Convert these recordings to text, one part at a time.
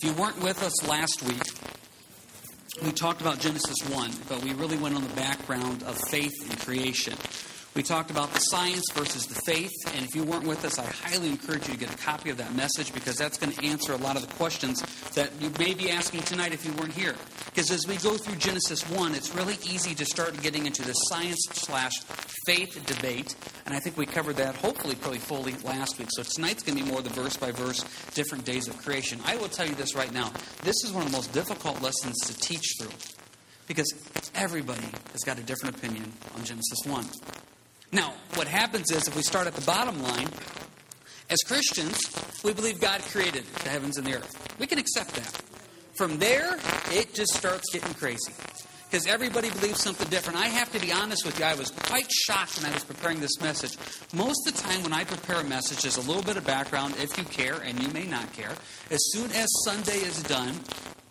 If you weren't with us last week, we talked about Genesis 1, but we really went on the background of faith and creation. We talked about the science versus the faith, and if you weren't with us, I highly encourage you to get a copy of that message because that's going to answer a lot of the questions that you may be asking tonight if you weren't here. Because as we go through Genesis 1, it's really easy to start getting into the science slash faith debate, and I think we covered that hopefully pretty fully last week. So tonight's going to be more the verse by verse, different days of creation. I will tell you this right now this is one of the most difficult lessons to teach through because everybody has got a different opinion on Genesis 1. Now, what happens is if we start at the bottom line, as Christians, we believe God created the heavens and the earth. We can accept that. From there, it just starts getting crazy. Because everybody believes something different. I have to be honest with you, I was quite shocked when I was preparing this message. Most of the time, when I prepare a message, there's a little bit of background if you care, and you may not care. As soon as Sunday is done,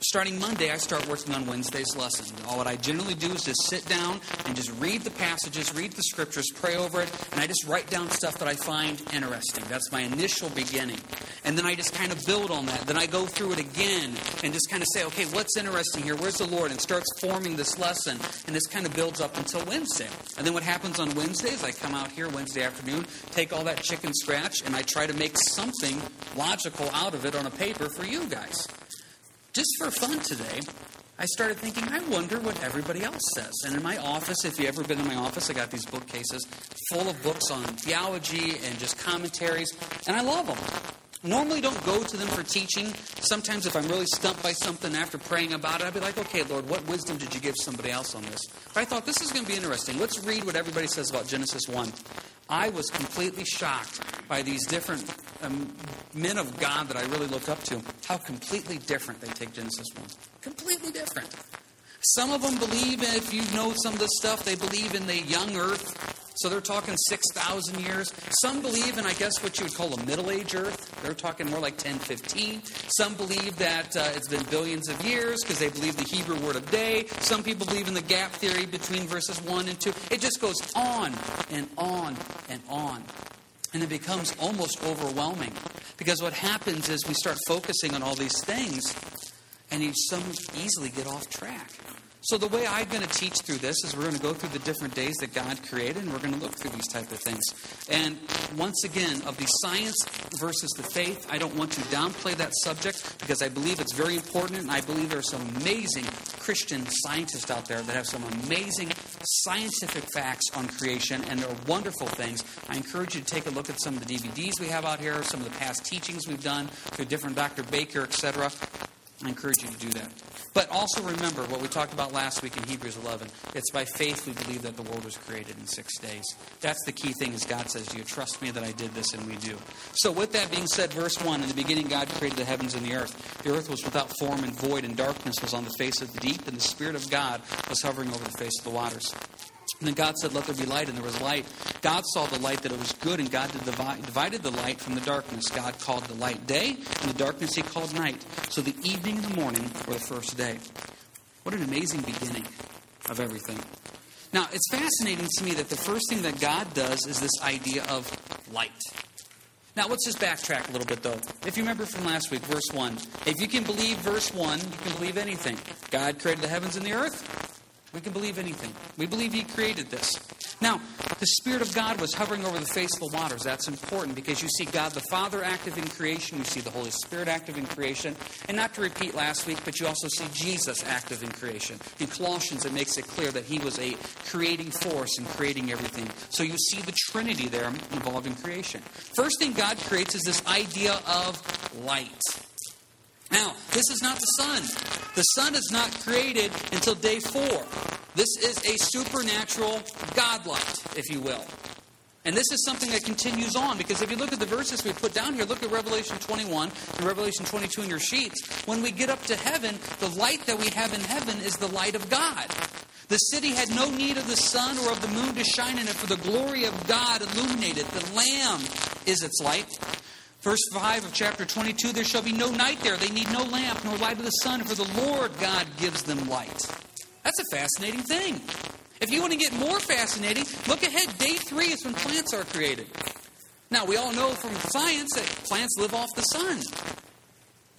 starting Monday, I start working on Wednesday's lesson. All what I generally do is just sit down and just read the passages, read the scriptures, pray over it, and I just write down stuff that I find interesting. That's my initial beginning. And then I just kind of build on that. Then I go through it again and just kind of say, okay, what's interesting here? Where's the Lord? And starts forming this lesson. And this kind of builds up until Wednesday. And then what happens on Wednesdays, I come out here Wednesday afternoon, take all that chicken scratch, and I try to make something logical out of it on a paper for you guys just for fun today, I started thinking, I wonder what everybody else says. And in my office, if you've ever been in my office, I got these bookcases full of books on theology and just commentaries, and I love them. Normally don't go to them for teaching. Sometimes if I'm really stumped by something after praying about it, I'll be like, okay, Lord, what wisdom did you give somebody else on this? But I thought this is going to be interesting. Let's read what everybody says about Genesis 1. I was completely shocked by these different um, men of God that I really looked up to, how completely different they take Genesis 1. Completely different. Some of them believe, if you know some of this stuff, they believe in the young earth. So they're talking 6,000 years. Some believe in, I guess, what you would call a middle age earth. They're talking more like 10, 15. Some believe that uh, it's been billions of years because they believe the Hebrew word of day. Some people believe in the gap theory between verses 1 and 2. It just goes on and on and on. And it becomes almost overwhelming because what happens is we start focusing on all these things and you so easily get off track. So the way I'm going to teach through this is we're going to go through the different days that God created, and we're going to look through these type of things. And once again, of the science versus the faith, I don't want to downplay that subject because I believe it's very important, and I believe there are some amazing Christian scientists out there that have some amazing scientific facts on creation, and they're wonderful things. I encourage you to take a look at some of the DVDs we have out here, some of the past teachings we've done through different Dr. Baker, etc. I encourage you to do that. But also remember what we talked about last week in Hebrews 11. It's by faith we believe that the world was created in six days. That's the key thing is God says, do you trust me that I did this? And we do. So with that being said, verse 1, in the beginning God created the heavens and the earth. The earth was without form and void, and darkness was on the face of the deep, and the Spirit of God was hovering over the face of the waters. And then God said, Let there be light, and there was light. God saw the light that it was good, and God divided the light from the darkness. God called the light day, and the darkness he called night. So the evening and the morning were the first day. What an amazing beginning of everything. Now, it's fascinating to me that the first thing that God does is this idea of light. Now, let's just backtrack a little bit, though. If you remember from last week, verse 1, if you can believe verse 1, you can believe anything. God created the heavens and the earth. We can believe anything. We believe He created this. Now, the Spirit of God was hovering over the face of the waters. That's important because you see God the Father active in creation, you see the Holy Spirit active in creation. And not to repeat last week, but you also see Jesus active in creation. In Colossians, it makes it clear that He was a creating force in creating everything. So you see the Trinity there involved in creation. First thing God creates is this idea of light. Now, this is not the sun. The sun is not created until day four. This is a supernatural godlight, if you will. And this is something that continues on because if you look at the verses we put down here, look at Revelation 21 and Revelation 22 in your sheets. When we get up to heaven, the light that we have in heaven is the light of God. The city had no need of the sun or of the moon to shine in it, for the glory of God illuminated. The Lamb is its light. Verse 5 of chapter 22 There shall be no night there. They need no lamp nor light of the sun, for the Lord God gives them light. That's a fascinating thing. If you want to get more fascinating, look ahead. Day three is when plants are created. Now, we all know from science that plants live off the sun.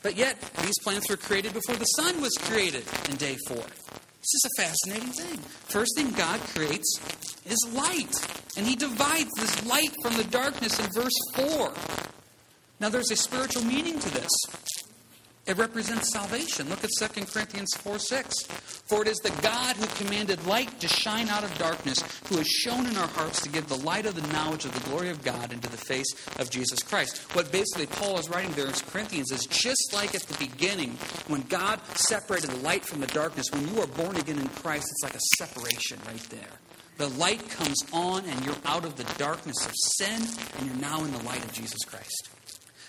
But yet, these plants were created before the sun was created in day four. This is a fascinating thing. First thing God creates is light, and He divides this light from the darkness in verse 4. Now, there's a spiritual meaning to this. It represents salvation. Look at 2 Corinthians 4 6. For it is the God who commanded light to shine out of darkness, who has shown in our hearts to give the light of the knowledge of the glory of God into the face of Jesus Christ. What basically Paul is writing there in Corinthians is just like at the beginning, when God separated the light from the darkness, when you are born again in Christ, it's like a separation right there. The light comes on, and you're out of the darkness of sin, and you're now in the light of Jesus Christ.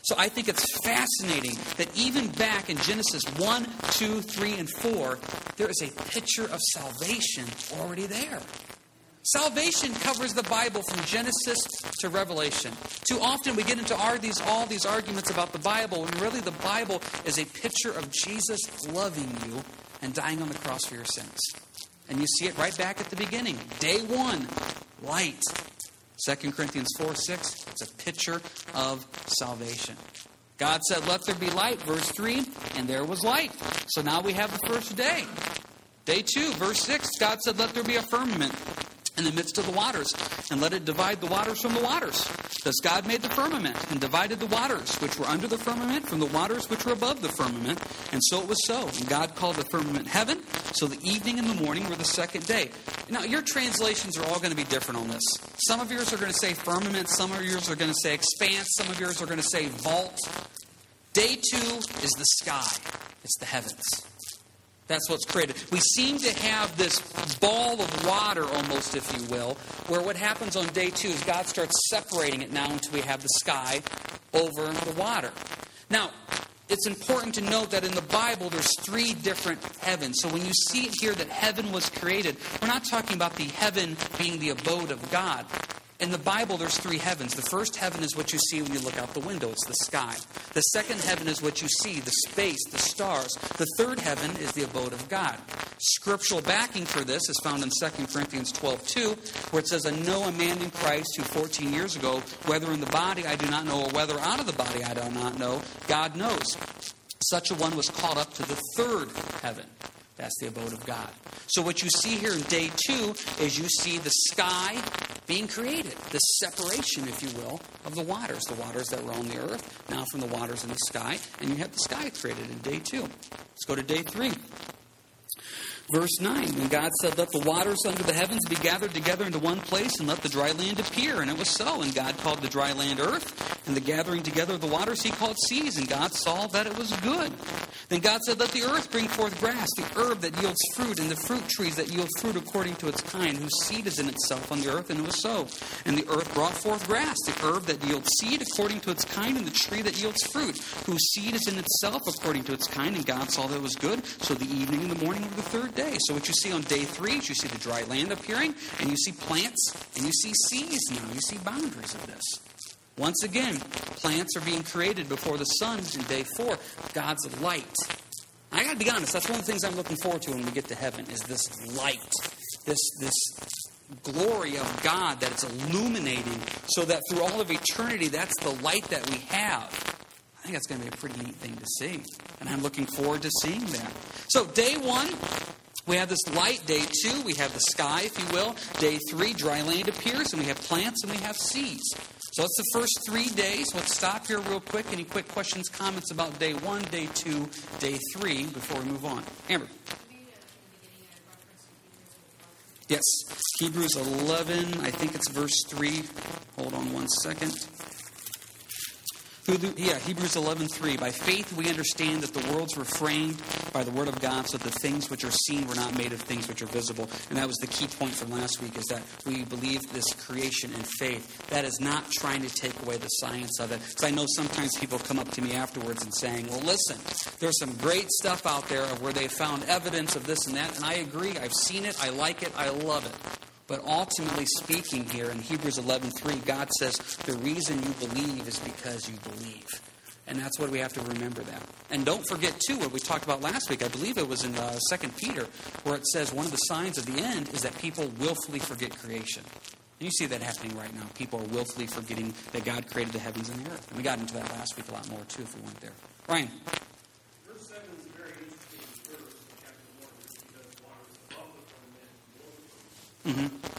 So I think it's fascinating that even back in Genesis 1, 2, 3, and 4, there is a picture of salvation already there. Salvation covers the Bible from Genesis to Revelation. Too often we get into all these, all these arguments about the Bible, and really the Bible is a picture of Jesus loving you and dying on the cross for your sins. And you see it right back at the beginning. Day one, light. 2 Corinthians 4 6, it's a picture of salvation. God said, Let there be light, verse 3, and there was light. So now we have the first day. Day 2, verse 6, God said, Let there be a firmament in the midst of the waters, and let it divide the waters from the waters. Thus God made the firmament, and divided the waters which were under the firmament from the waters which were above the firmament. And so it was so. And God called the firmament heaven. So the evening and the morning were the second day. Now, your translations are all going to be different on this. Some of yours are going to say firmament, some of yours are going to say expanse, some of yours are going to say vault. Day two is the sky, it's the heavens. That's what's created. We seem to have this ball of water, almost, if you will, where what happens on day two is God starts separating it now until we have the sky over the water. Now, it's important to note that in the Bible there's three different heavens. So when you see it here that heaven was created, we're not talking about the heaven being the abode of God. In the Bible, there's three heavens. The first heaven is what you see when you look out the window, it's the sky. The second heaven is what you see, the space, the stars. The third heaven is the abode of God. Scriptural backing for this is found in 2 Corinthians 12 2, where it says, I know a man in Christ who 14 years ago, whether in the body I do not know, or whether out of the body I do not know, God knows. Such a one was caught up to the third heaven. That's the abode of God. So, what you see here in day two is you see the sky being created, the separation, if you will, of the waters, the waters that were on the earth, now from the waters in the sky, and you have the sky created in day two. Let's go to day three. Verse 9, when God said, Let the waters under the heavens be gathered together into one place, and let the dry land appear. And it was so. And God called the dry land earth, and the gathering together of the waters he called seas. And God saw that it was good. Then God said, Let the earth bring forth grass, the herb that yields fruit, and the fruit trees that yield fruit according to its kind, whose seed is in itself on the earth. And it was so. And the earth brought forth grass, the herb that yields seed according to its kind, and the tree that yields fruit, whose seed is in itself according to its kind. And God saw that it was good. So the evening and the morning were the third day. So what you see on day three is you see the dry land appearing, and you see plants, and you see seas now. You see boundaries of this. Once again, plants are being created before the sun in day four. God's light. I got to be honest. That's one of the things I'm looking forward to when we get to heaven. Is this light, this this glory of God that it's illuminating, so that through all of eternity, that's the light that we have. I think that's going to be a pretty neat thing to see. And I'm looking forward to seeing that. So, day one, we have this light. Day two, we have the sky, if you will. Day three, dry land appears, and we have plants and we have seas. So it's the first three days. Let's stop here real quick. Any quick questions, comments about day one, day two, day three before we move on? Amber. Yes, Hebrews 11, I think it's verse 3. Hold on one second yeah, Hebrews 11:3. By faith we understand that the worlds were framed by the word of God, so the things which are seen were not made of things which are visible. And that was the key point from last week: is that we believe this creation in faith. That is not trying to take away the science of it. Because I know sometimes people come up to me afterwards and saying, "Well, listen, there's some great stuff out there of where they found evidence of this and that," and I agree. I've seen it. I like it. I love it. But ultimately speaking here in Hebrews 11:3, God says the reason you believe is because you believe. And that's what we have to remember that. And don't forget, too, what we talked about last week. I believe it was in uh, 2 Peter, where it says one of the signs of the end is that people willfully forget creation. And you see that happening right now. People are willfully forgetting that God created the heavens and the earth. And we got into that last week a lot more, too, if we weren't there. Ryan. Mm-hmm.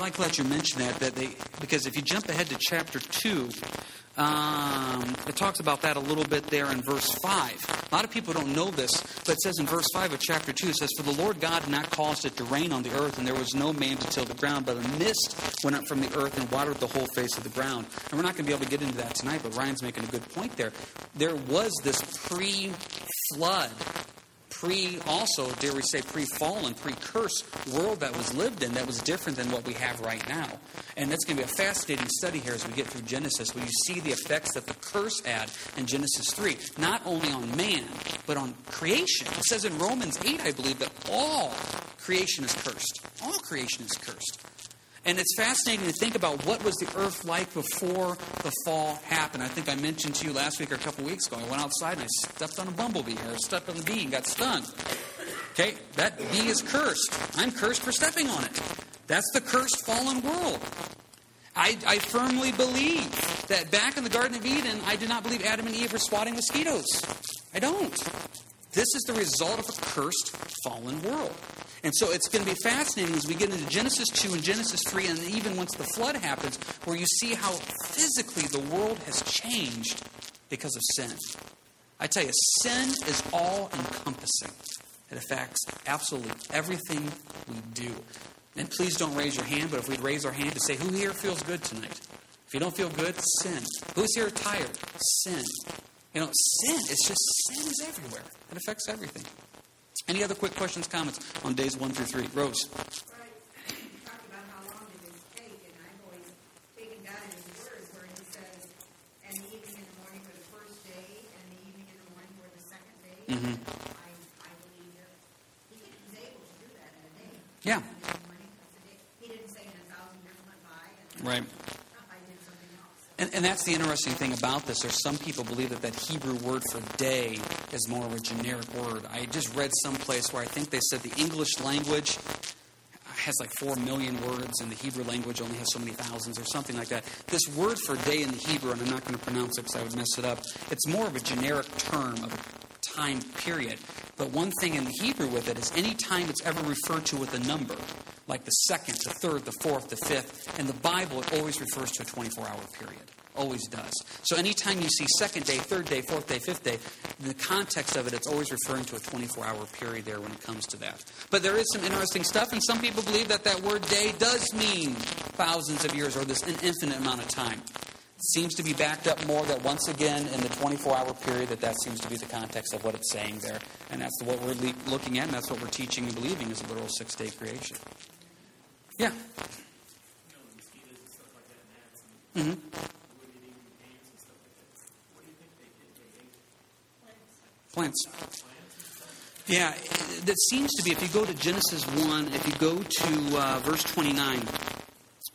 Like let you mention that that they because if you jump ahead to chapter two, um, it talks about that a little bit there in verse five. A lot of people don't know this, but it says in verse five of chapter two, it says, "For the Lord God not cause it to rain on the earth, and there was no man to till the ground, but a mist went up from the earth and watered the whole face of the ground." And we're not going to be able to get into that tonight, but Ryan's making a good point there. There was this pre-flood pre also dare we say pre-fallen pre-curse world that was lived in that was different than what we have right now. And that's going to be a fascinating study here as we get through genesis where you see the effects that the curse had in genesis 3 not only on man but on creation. It says in romans 8 i believe that all creation is cursed. All creation is cursed and it's fascinating to think about what was the earth like before the fall happened. I think I mentioned to you last week or a couple weeks ago. I went outside and I stepped on a bumblebee or stepped on a bee and got stung. Okay, that bee is cursed. I'm cursed for stepping on it. That's the cursed fallen world. I, I firmly believe that back in the Garden of Eden, I do not believe Adam and Eve were swatting mosquitoes. I don't. This is the result of a cursed fallen world. And so it's going to be fascinating as we get into Genesis 2 and Genesis 3, and even once the flood happens, where you see how physically the world has changed because of sin. I tell you, sin is all encompassing. It affects absolutely everything we do. And please don't raise your hand, but if we'd raise our hand to say, Who here feels good tonight? If you don't feel good, sin. Who's here tired? Sin. You know, sin, it's just sin is everywhere. It affects everything. Any other quick questions, comments on days one through three? Rose. Mm-hmm. I, I believe that he was able to do that in a day. Yeah. He didn't say in a thousand years went by. right. And, and, that's the interesting thing about this. There's some people believe that that Hebrew word for day is more of a generic word. I just read someplace where I think they said the English language has like four million words, and the Hebrew language only has so many thousands, or something like that. This word for day in the Hebrew, and I'm not going to pronounce it because I would mess it up, it's more of a generic term of a time period. But one thing in the Hebrew with it is any time it's ever referred to with a number, like the second, the third, the fourth, the fifth. In the Bible, it always refers to a 24 hour period. Always does. So anytime you see second day, third day, fourth day, fifth day, in the context of it, it's always referring to a 24 hour period there when it comes to that. But there is some interesting stuff, and some people believe that that word day does mean thousands of years or this an infinite amount of time. Seems to be backed up more that once again in the 24 hour period that that seems to be the context of what it's saying there. And that's what we're looking at, and that's what we're teaching and believing is a literal six day creation. Yeah. Mm-hmm. Plants. Yeah, that seems to be, if you go to Genesis 1, if you go to uh, verse 29,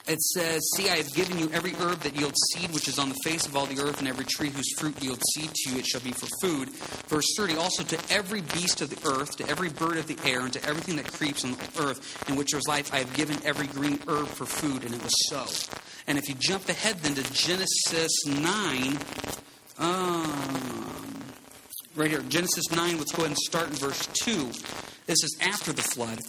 it says, See, I have given you every herb that yields seed, which is on the face of all the earth, and every tree whose fruit yields seed to you, it shall be for food. Verse 30, also to every beast of the earth, to every bird of the air, and to everything that creeps on the earth, in which there is life, I have given every green herb for food, and it was so. And if you jump ahead then to Genesis 9, um, right here, Genesis 9, let's go ahead and start in verse 2. This is after the flood.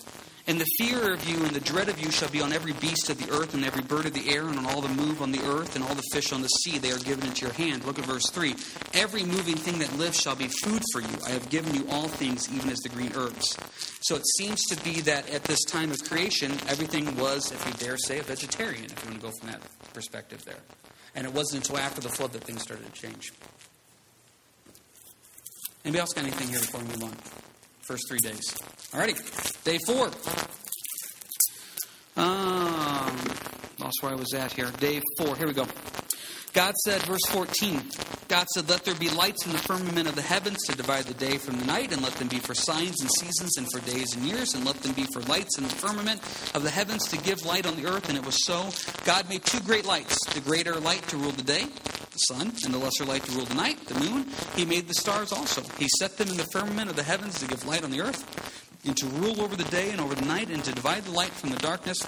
And the fear of you and the dread of you shall be on every beast of the earth and every bird of the air and on all the move on the earth and all the fish on the sea. They are given into your hand. Look at verse 3. Every moving thing that lives shall be food for you. I have given you all things, even as the green herbs. So it seems to be that at this time of creation, everything was, if you dare say, a vegetarian, if you want to go from that perspective there. And it wasn't until after the flood that things started to change. Anybody else got anything here before we move on? First three days. Alrighty, day four. Um, lost where I was at here. Day four. Here we go. God said, verse 14, God said, Let there be lights in the firmament of the heavens to divide the day from the night, and let them be for signs and seasons and for days and years, and let them be for lights in the firmament of the heavens to give light on the earth. And it was so. God made two great lights the greater light to rule the day, the sun, and the lesser light to rule the night, the moon. He made the stars also. He set them in the firmament of the heavens to give light on the earth and to rule over the day and over the night, and to divide the light from the darkness.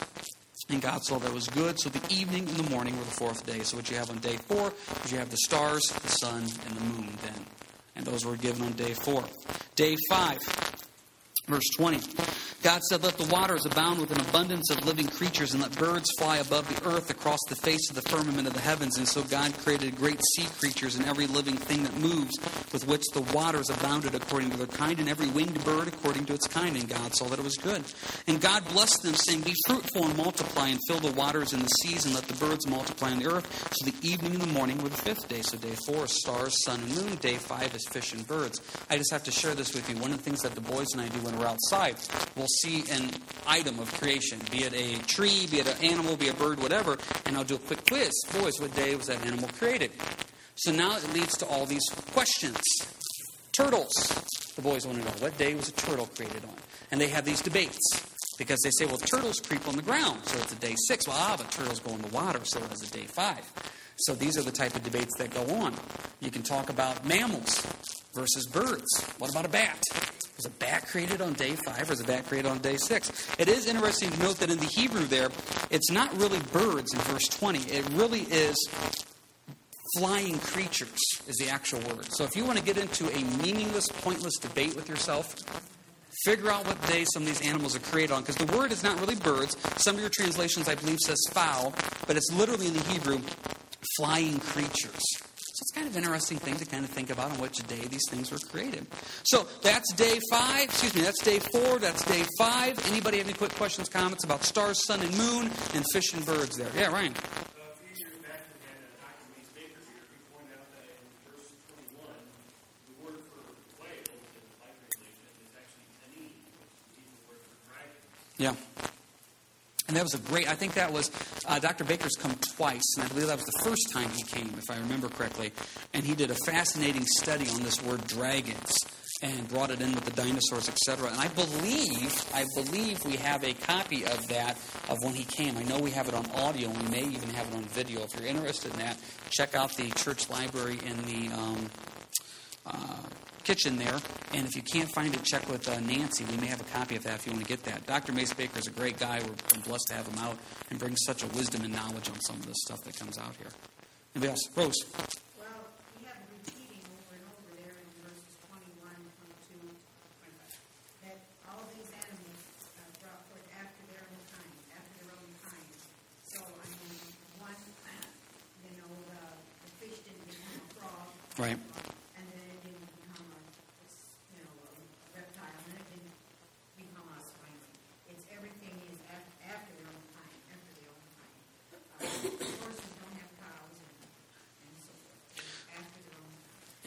And God saw that was good. So the evening and the morning were the fourth day. So what you have on day four is you have the stars, the sun, and the moon then. And those were given on day four. Day five, verse 20. God said, Let the waters abound with an abundance of living creatures, and let birds fly above the earth across the face of the firmament of the heavens. And so God created great sea creatures and every living thing that moves, with which the waters abounded according to their kind, and every winged bird according to its kind. And God saw that it was good. And God blessed them, saying, Be fruitful and multiply, and fill the waters in the seas, and let the birds multiply on the earth. So the evening and the morning were the fifth day. So day four is stars, sun, and moon. Day five is fish and birds. I just have to share this with you. One of the things that the boys and I do when we're outside, we'll see an item of creation, be it a tree, be it an animal, be a bird, whatever, and I'll do a quick quiz. Boys, what day was that animal created? So now it leads to all these questions. Turtles. The boys want to know what day was a turtle created on? And they have these debates because they say, well, turtles creep on the ground, so it's a day six. Well, ah, but turtles go in the water, so it's a day five. So these are the type of debates that go on. You can talk about mammals versus birds. What about a bat? Was a bat created on day five or was a bat created on day six? It is interesting to note that in the Hebrew there, it's not really birds in verse 20. It really is flying creatures, is the actual word. So if you want to get into a meaningless, pointless debate with yourself, figure out what day some of these animals are created on. Because the word is not really birds. Some of your translations, I believe, says fowl, but it's literally in the Hebrew flying creatures. So it's kind of interesting thing to kind of think about on which day these things were created. So that's day five. Excuse me, that's day four. That's day five. Anybody have any quick questions, comments about stars, sun, and moon, and fish and birds there? Yeah, Ryan. Yeah. And that was a great, I think that was, uh, Dr. Baker's come twice, and I believe that was the first time he came, if I remember correctly. And he did a fascinating study on this word dragons and brought it in with the dinosaurs, etc. And I believe, I believe we have a copy of that of when he came. I know we have it on audio, and we may even have it on video. If you're interested in that, check out the church library in the um, kitchen there. And if you can't find it, check with uh, Nancy. We may have a copy of that if you want to get that. Dr. Mace Baker is a great guy. We're blessed to have him out and bring such a wisdom and knowledge on some of this stuff that comes out here. Anybody else? Rose. Right.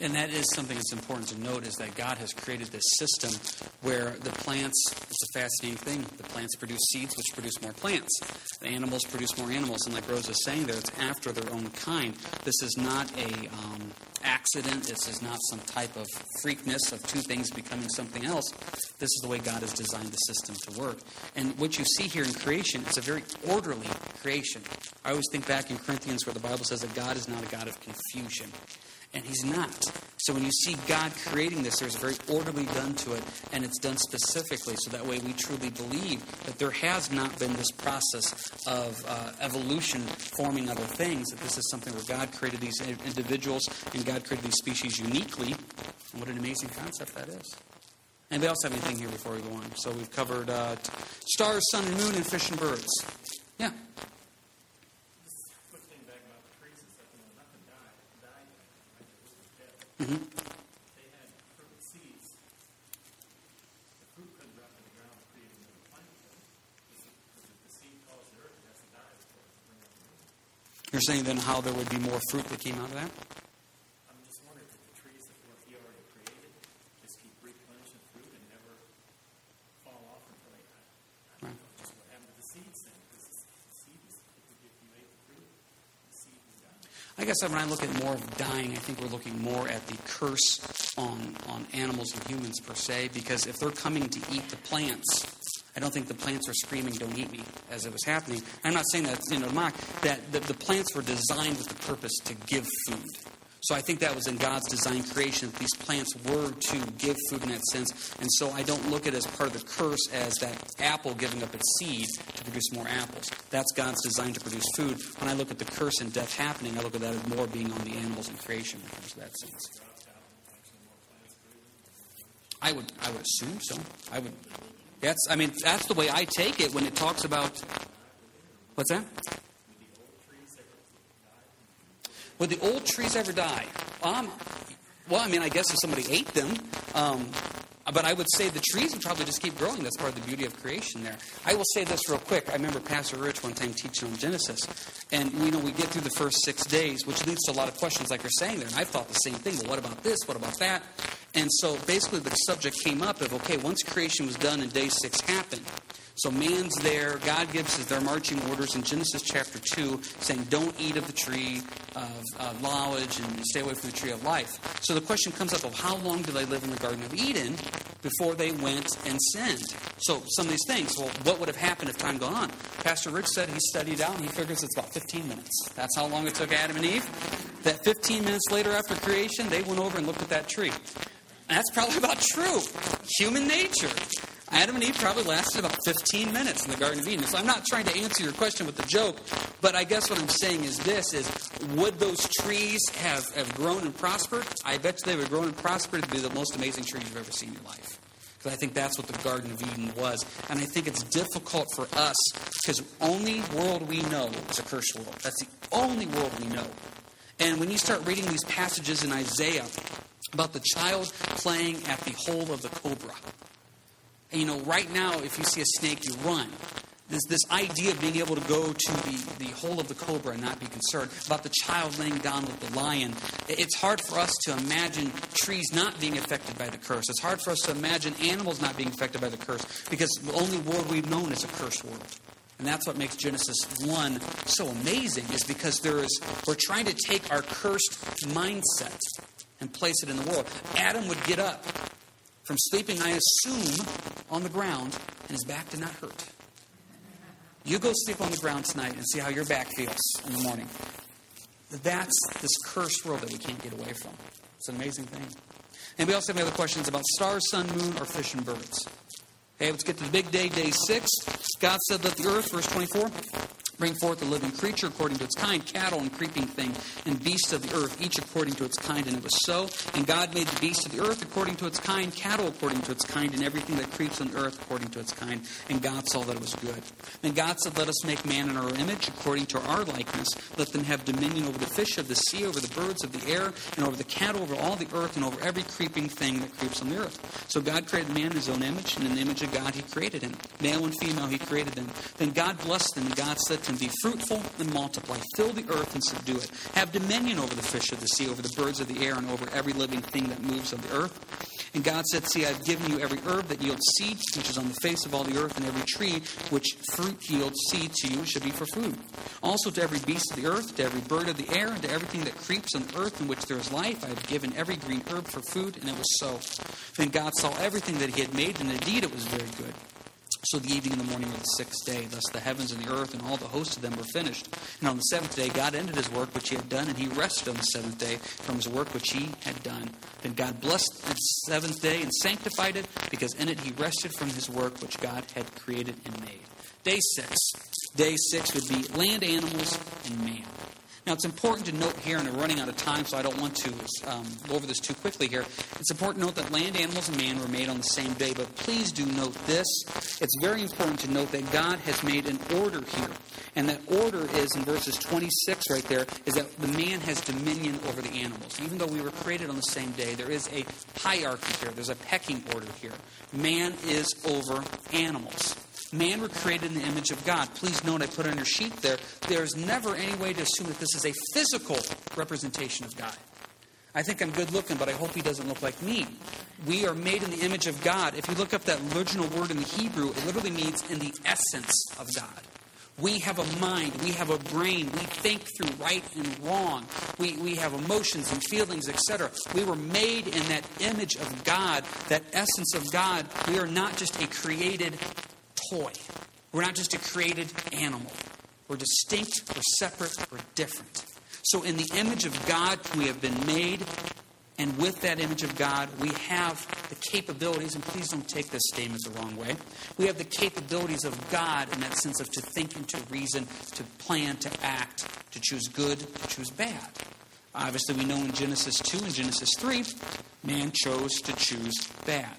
And that is something that's important to note is that God has created this system where the plants, it's a fascinating thing. The plants produce seeds, which produce more plants. The animals produce more animals. And like Rose was saying there, it's after their own kind. This is not a um, accident. This is not some type of freakness of two things becoming something else. This is the way God has designed the system to work. And what you see here in creation, it's a very orderly creation. I always think back in Corinthians where the Bible says that God is not a God of confusion and he's not. So when you see God creating this, there's a very orderly done to it, and it's done specifically so that way we truly believe that there has not been this process of uh, evolution forming other things, that this is something where God created these individuals and God created these species uniquely. And what an amazing concept that is. Anybody else have anything here before we go on? So we've covered uh, stars, sun, and moon, and fish and birds. Yeah. Mm-hmm. You're saying then how there would be more fruit that came out of that? I'm just wondering if the trees that he already created just keep replenishing fruit and never fall off until they die. I don't right. know just what happened to the seeds then. Because the seeds, if you ate the fruit, the seed would die. I guess when I look at more of dying, I think we're looking more at the curse on, on animals and humans per se, because if they're coming to eat the plants, I don't think the plants are screaming, don't eat me, as it was happening. I'm not saying that, you know, mock, that the, the plants were designed with the purpose to give food. So I think that was in God's design creation that these plants were to give food in that sense. And so I don't look at it as part of the curse as that apple giving up its seed to produce more apples. That's God's design to produce food. When I look at the curse and death happening, I look at that as more being on the animals in creation in terms of that sense. I would I would assume so. I would that's I mean that's the way I take it when it talks about what's that? Would the old trees ever die? Um, well, I mean, I guess if somebody ate them, um, but I would say the trees would probably just keep growing. That's part of the beauty of creation there. I will say this real quick. I remember Pastor Rich one time teaching on Genesis. And, you know, we get through the first six days, which leads to a lot of questions like you're saying there. And I've thought the same thing. Well, what about this? What about that? And so basically the subject came up of, okay, once creation was done and day six happened, so man's there. God gives us their marching orders in Genesis chapter 2 saying, don't eat of the tree of uh, knowledge and stay away from the tree of life. So the question comes up of how long do they live in the Garden of Eden before they went and sinned? So some of these things, well, what would have happened if time gone on? Pastor Rich said he studied out and he figures it's about 15 minutes. That's how long it took Adam and Eve. That 15 minutes later after creation, they went over and looked at that tree. And That's probably about true. Human nature. Adam and Eve probably lasted about 15 minutes in the Garden of Eden. So I'm not trying to answer your question with a joke, but I guess what I'm saying is this is would those trees have, have grown and prospered? I bet they would have grown and prospered to be the most amazing trees you've ever seen in your life. Because I think that's what the Garden of Eden was. And I think it's difficult for us because only world we know is a cursed world. That's the only world we know. And when you start reading these passages in Isaiah about the child playing at the hole of the cobra, you know, right now, if you see a snake, you run. This, this idea of being able to go to the, the hole of the cobra and not be concerned, about the child laying down with the lion. It's hard for us to imagine trees not being affected by the curse. It's hard for us to imagine animals not being affected by the curse because the only world we've known is a cursed world. And that's what makes Genesis 1 so amazing, is because there is, we're trying to take our cursed mindset and place it in the world. Adam would get up from sleeping, I assume, on the ground, and his back did not hurt. You go sleep on the ground tonight and see how your back feels in the morning. That's this cursed world that we can't get away from. It's an amazing thing. And we also have other questions about stars, sun, moon, or fish and birds? Okay, let's get to the big day, day six. God said, Let the earth, verse 24, Bring forth a living creature according to its kind, cattle and creeping thing, and beasts of the earth, each according to its kind. And it was so. And God made the beasts of the earth according to its kind, cattle according to its kind, and everything that creeps on earth according to its kind. And God saw that it was good. Then God said, Let us make man in our image, according to our likeness. Let them have dominion over the fish of the sea, over the birds of the air, and over the cattle, over all the earth, and over every creeping thing that creeps on the earth. So God created man in his own image, and in the image of God he created him. Male and female he created them. Then God blessed them, and God said to them, Be fruitful and multiply. Fill the earth and subdue it. Have dominion over the fish of the sea, over the birds of the air, and over every living thing that moves on the earth. And God said, See, I've given you every herb that yields seed, which is on the face of all the earth, and every tree which fruit yields seed to you should be for food. Also to every beast of the earth, to every bird of the air, and to everything that creeps on the earth in which there is life, I have given every green herb for food, and it was so. Then God saw everything that he had made, and indeed it was very good. So the evening and the morning of the sixth day, thus the heavens and the earth and all the hosts of them were finished. And on the seventh day, God ended his work which he had done, and he rested on the seventh day from his work which he had done. Then God blessed the seventh day and sanctified it, because in it he rested from his work which God had created and made. Day six. Day six would be land animals and man. Now, it's important to note here, and I'm running out of time, so I don't want to um, go over this too quickly here. It's important to note that land animals and man were made on the same day, but please do note this. It's very important to note that God has made an order here. And that order is in verses 26 right there, is that the man has dominion over the animals. Even though we were created on the same day, there is a hierarchy here, there's a pecking order here. Man is over animals. Man were created in the image of God. Please note, I put on your sheet there, there's never any way to assume that this is a physical representation of God. I think I'm good looking, but I hope he doesn't look like me. We are made in the image of God. If you look up that original word in the Hebrew, it literally means in the essence of God. We have a mind, we have a brain, we think through right and wrong, we, we have emotions and feelings, etc. We were made in that image of God, that essence of God. We are not just a created toy. We're not just a created animal. We're distinct, we're separate, we're different. So, in the image of God, we have been made, and with that image of God, we have the capabilities, and please don't take this statement the wrong way. We have the capabilities of God in that sense of to think and to reason, to plan, to act, to choose good, to choose bad. Obviously, we know in Genesis 2 and Genesis 3, man chose to choose bad.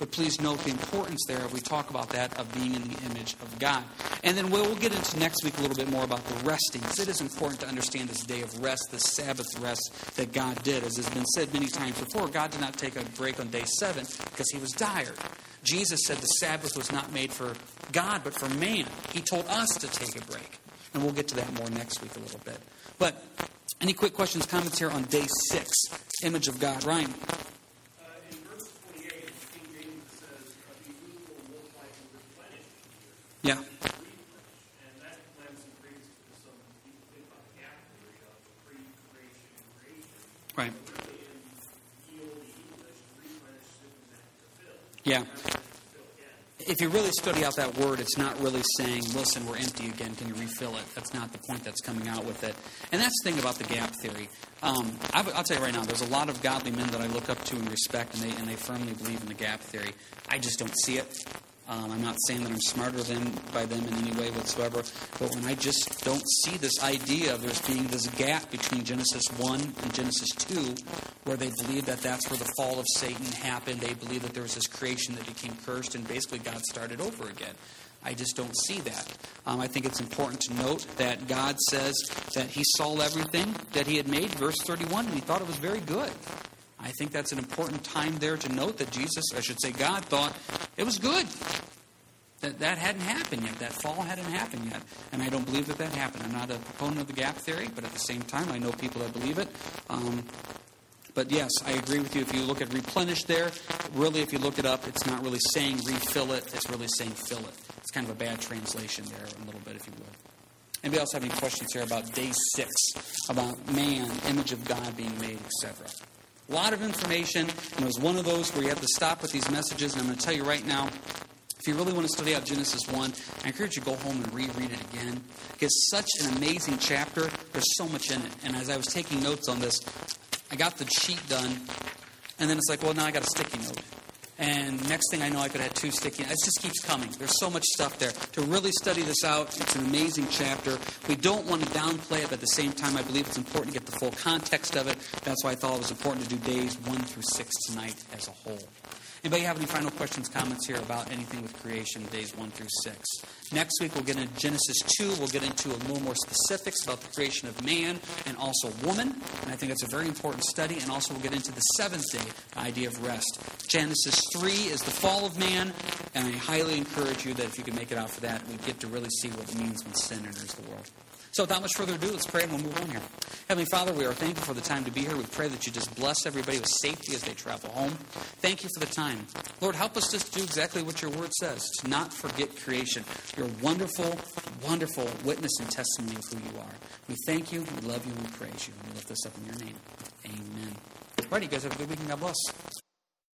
But please note the importance there, if we talk about that, of being in the image of God. And then we'll, get into next week a little bit more about the resting. It is important to understand this day of rest, the Sabbath rest that God did. As has been said many times before, God did not take a break on day seven because he was tired. Jesus said the Sabbath was not made for God, but for man. He told us to take a break. And we'll get to that more next week a little bit. But any quick questions, comments here on day six, image of God? Ryan. Yeah. Right. Yeah. If you really study out that word, it's not really saying, listen, we're empty again, can you refill it? That's not the point that's coming out with it. And that's the thing about the gap theory. Um, I'll tell you right now, there's a lot of godly men that I look up to and respect, and they, and they firmly believe in the gap theory. I just don't see it. Um, I'm not saying that I'm smarter than by them in any way whatsoever, but when I just don't see this idea of there's being this gap between Genesis 1 and Genesis 2, where they believe that that's where the fall of Satan happened, they believe that there was this creation that became cursed, and basically God started over again. I just don't see that. Um, I think it's important to note that God says that He saw everything that He had made, verse 31, and He thought it was very good. I think that's an important time there to note that Jesus, I should say God, thought it was good. That, that hadn't happened yet. That fall hadn't happened yet. And I don't believe that that happened. I'm not a proponent of the gap theory, but at the same time, I know people that believe it. Um, but yes, I agree with you. If you look at replenish there, really, if you look it up, it's not really saying refill it, it's really saying fill it. It's kind of a bad translation there, a little bit, if you will. Anybody else have any questions here about day six, about man, image of God being made, etc.? A lot of information, and it was one of those where you have to stop with these messages, and I'm going to tell you right now, if you really want to study out Genesis 1, I encourage you to go home and reread it again. It's such an amazing chapter. There's so much in it. And as I was taking notes on this, I got the sheet done, and then it's like, well, now I got a sticky note. And next thing I know, I could have two sticky. Notes. It just keeps coming. There's so much stuff there. To really study this out, it's an amazing chapter. We don't want to downplay it, but at the same time, I believe it's important to get the full context of it. That's why I thought it was important to do days one through six tonight as a whole. Anybody have any final questions, comments here about anything with creation, days 1 through 6? Next week, we'll get into Genesis 2. We'll get into a little more specifics about the creation of man and also woman. And I think that's a very important study. And also, we'll get into the seventh day, the idea of rest. Genesis 3 is the fall of man. And I highly encourage you that if you can make it out for that, we get to really see what it means when sin enters the world. So, without much further ado, let's pray and we'll move on here. Heavenly Father, we are thankful for the time to be here. We pray that you just bless everybody with safety as they travel home. Thank you for the time. Lord, help us just do exactly what your word says to not forget creation. Your wonderful, wonderful witness and testimony of who you are. We thank you, we love you, we praise you. And we lift this up in your name. Amen. All right, you guys have a good week and God bless.